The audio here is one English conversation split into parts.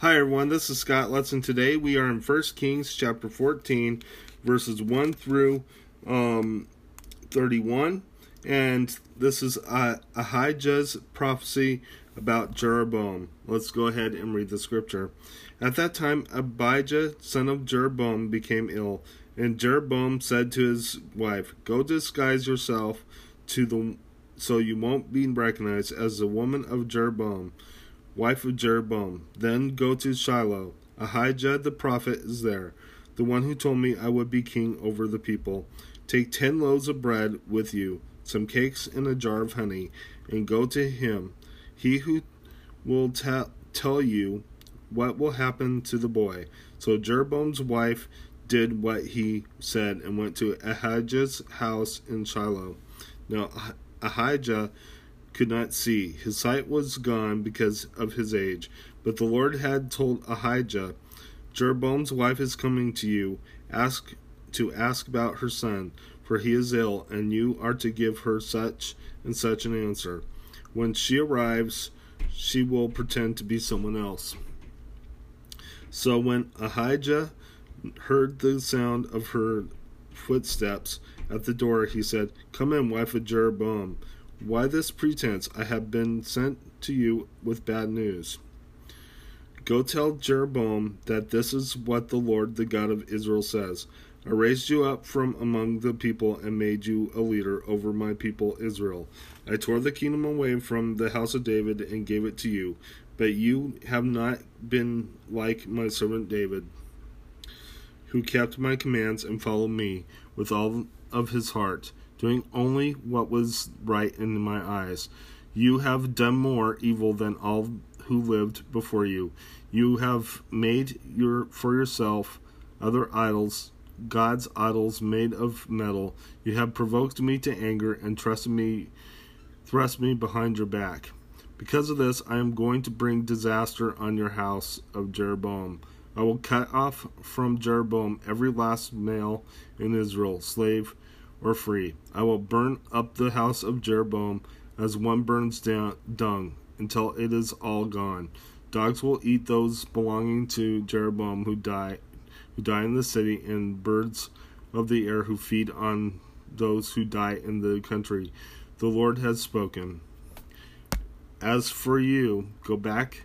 Hi everyone, this is Scott Lutz, and today we are in 1 Kings chapter 14, verses 1 through um, 31, and this is uh, Ahijah's prophecy about Jeroboam. Let's go ahead and read the scripture. At that time, Abijah, son of Jeroboam, became ill, and Jeroboam said to his wife, Go disguise yourself to the so you won't be recognized as the woman of Jeroboam wife of Jeroboam. Then go to Shiloh. Ahijah the prophet is there, the one who told me I would be king over the people. Take ten loaves of bread with you, some cakes, and a jar of honey, and go to him. He who will ta- tell you what will happen to the boy. So Jeroboam's wife did what he said and went to Ahijah's house in Shiloh. Now Ahijah could not see. His sight was gone because of his age. But the Lord had told Ahijah, Jeroboam's wife is coming to you, ask to ask about her son, for he is ill, and you are to give her such and such an answer. When she arrives, she will pretend to be someone else. So when Ahijah heard the sound of her footsteps at the door, he said, Come in, wife of Jeroboam. Why this pretense? I have been sent to you with bad news. Go tell Jeroboam that this is what the Lord, the God of Israel, says I raised you up from among the people and made you a leader over my people Israel. I tore the kingdom away from the house of David and gave it to you, but you have not been like my servant David, who kept my commands and followed me with all of his heart doing only what was right in my eyes. You have done more evil than all who lived before you. You have made your for yourself other idols, God's idols made of metal. You have provoked me to anger and trusted me thrust me behind your back. Because of this, I am going to bring disaster on your house of Jeroboam. I will cut off from Jeroboam every last male in Israel, slave or free. I will burn up the house of Jeroboam as one burns down dung until it is all gone. Dogs will eat those belonging to Jeroboam who die who die in the city, and birds of the air who feed on those who die in the country. The Lord has spoken. As for you, go back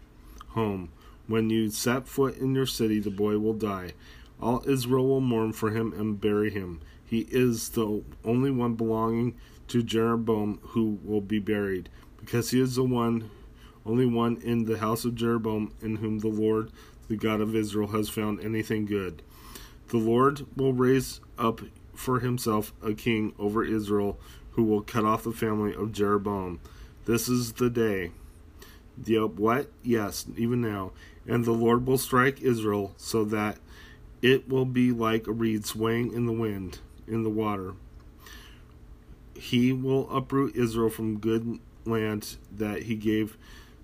home. When you set foot in your city, the boy will die. All Israel will mourn for him and bury him. He is the only one belonging to Jeroboam who will be buried, because he is the one, only one in the house of Jeroboam in whom the Lord, the God of Israel, has found anything good. The Lord will raise up for himself a king over Israel who will cut off the family of Jeroboam. This is the day. The what? Yes, even now. And the Lord will strike Israel so that it will be like a reed swaying in the wind in the water. He will uproot Israel from good land that he gave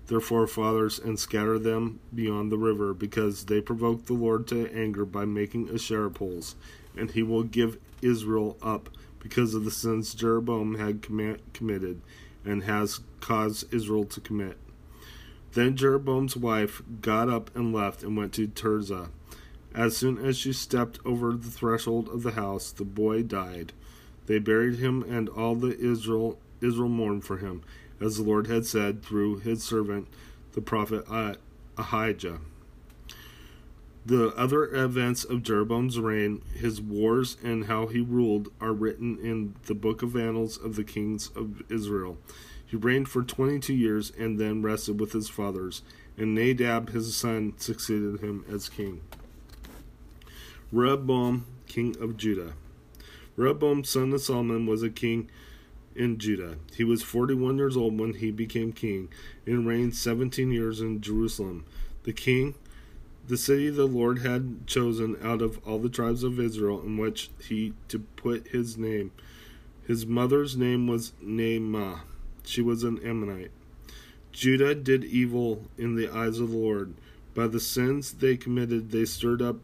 their forefathers and scatter them beyond the river, because they provoked the Lord to anger by making Asherah poles. And he will give Israel up because of the sins Jeroboam had committed and has caused Israel to commit. Then Jeroboam's wife got up and left and went to Tirzah. As soon as she stepped over the threshold of the house, the boy died. They buried him, and all the Israel Israel mourned for him, as the Lord had said through his servant the prophet Ahijah. The other events of Jeroboam's reign, his wars, and how he ruled are written in the book of annals of the kings of Israel. He reigned for twenty two years and then rested with his fathers, and Nadab his son succeeded him as king. Rehoboam, king of Judah. Rehoboam, son of Solomon, was a king in Judah. He was 41 years old when he became king and reigned 17 years in Jerusalem. The king, the city the Lord had chosen out of all the tribes of Israel in which he to put his name. His mother's name was Naamah. She was an Ammonite. Judah did evil in the eyes of the Lord. By the sins they committed, they stirred up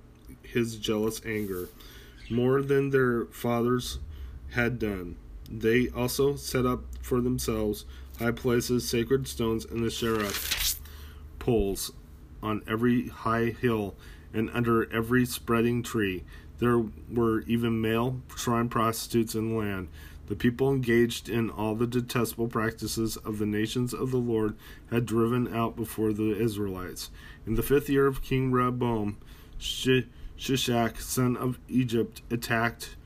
his jealous anger, more than their fathers had done. They also set up for themselves high places, sacred stones, and the Asherah poles. on every high hill and under every spreading tree. There were even male shrine prostitutes in the land. The people engaged in all the detestable practices of the nations of the Lord had driven out before the Israelites. In the fifth year of King Rehoboam, Shishak, son of Egypt, attacked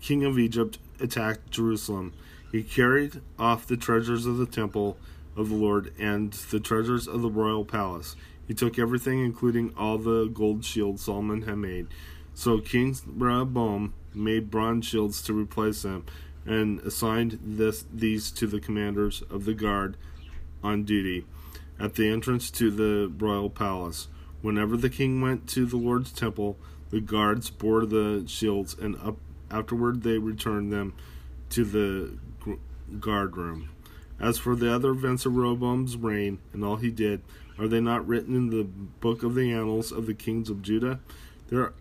king of Egypt, attacked Jerusalem. He carried off the treasures of the temple of the Lord and the treasures of the royal palace. He took everything, including all the gold shields Solomon had made. So King Rehoboam made bronze shields to replace them, and assigned this, these to the commanders of the guard on duty at the entrance to the royal palace. Whenever the king went to the Lord's temple, the guards bore the shields, and up, afterward they returned them to the guard room. As for the other events of Rehoboam's reign and all he did, are they not written in the book of the annals of the kings of Judah? There,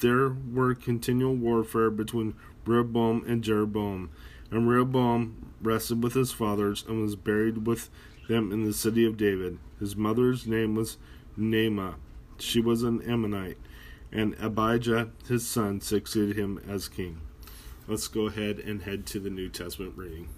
there were continual warfare between Rehoboam and Jeroboam, and Rehoboam rested with his fathers and was buried with them in the city of David. His mother's name was Naamah; she was an Ammonite, and Abijah his son succeeded him as king. Let's go ahead and head to the New Testament reading.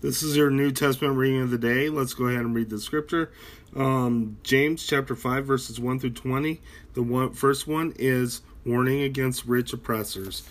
This is your New Testament reading of the day. Let's go ahead and read the scripture. Um, James chapter 5, verses 1 through 20. The one, first one is warning against rich oppressors.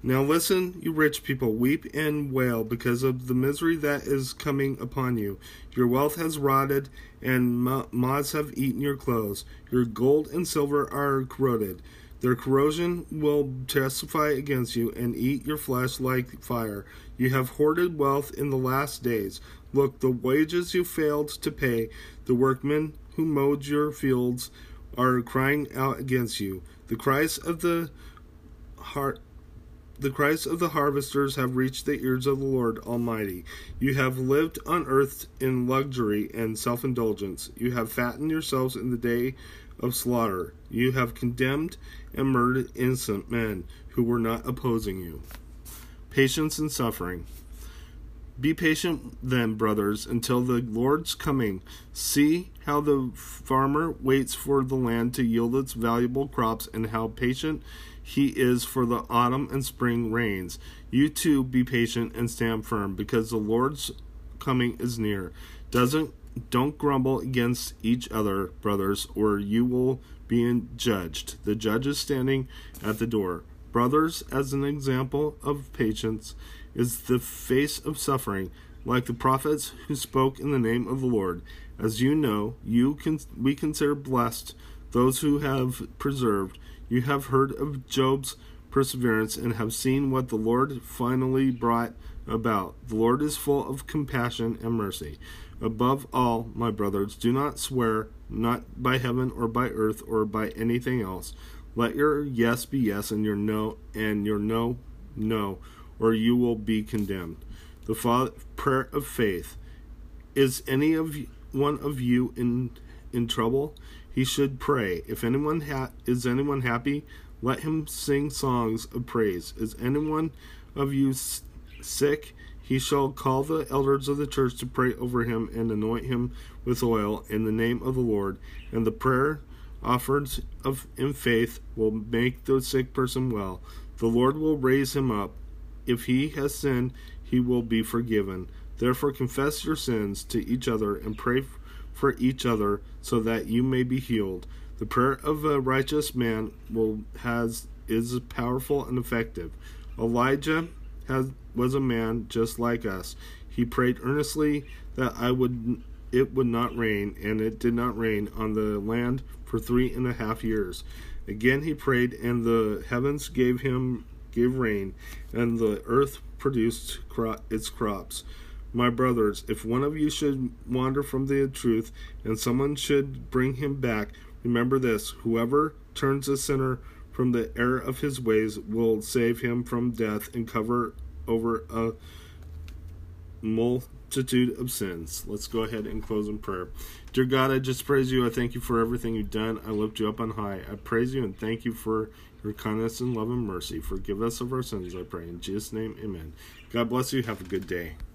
Now listen, you rich people, weep and wail because of the misery that is coming upon you. Your wealth has rotted, and moths have eaten your clothes. Your gold and silver are corroded. Their corrosion will testify against you and eat your flesh like fire. You have hoarded wealth in the last days. Look, the wages you failed to pay, the workmen who mowed your fields are crying out against you. The cries of the heart the cries of the harvesters have reached the ears of the Lord Almighty. You have lived on earth in luxury and self indulgence. You have fattened yourselves in the day of slaughter. You have condemned and murdered innocent men who were not opposing you. Patience and suffering. Be patient then, brothers, until the Lord's coming. See how the farmer waits for the land to yield its valuable crops, and how patient he is for the autumn and spring rains. You too be patient and stand firm, because the Lord's coming is near. Doesn't don't grumble against each other, brothers, or you will be judged. The judge is standing at the door. Brothers, as an example of patience, is the face of suffering, like the prophets who spoke in the name of the Lord. As you know, you can we consider blessed those who have preserved. You have heard of Job's perseverance and have seen what the Lord finally brought about. The Lord is full of compassion and mercy. Above all, my brothers, do not swear, not by heaven or by earth or by anything else. Let your yes be yes and your no and your no no, or you will be condemned. The father, prayer of faith. Is any of one of you in in trouble? He should pray. If anyone ha- is anyone happy, let him sing songs of praise. Is anyone of you s- sick? He shall call the elders of the church to pray over him and anoint him with oil in the name of the Lord. And the prayer offered of in faith will make the sick person well. The Lord will raise him up. If he has sinned, he will be forgiven. Therefore confess your sins to each other and pray for each other so that you may be healed. The prayer of a righteous man will has is powerful and effective. Elijah has, was a man just like us. He prayed earnestly that I would it would not rain, and it did not rain on the land for three and a half years. Again he prayed, and the heavens gave him gave rain, and the earth produced cro- its crops. My brothers, if one of you should wander from the truth, and someone should bring him back, remember this: whoever turns a sinner from the error of his ways will save him from death and cover over a multitude of sins. Let's go ahead and close in prayer. Dear God, I just praise you. I thank you for everything you've done. I lift you up on high. I praise you and thank you for your kindness and love and mercy. Forgive us of our sins, I pray. In Jesus' name, amen. God bless you. Have a good day.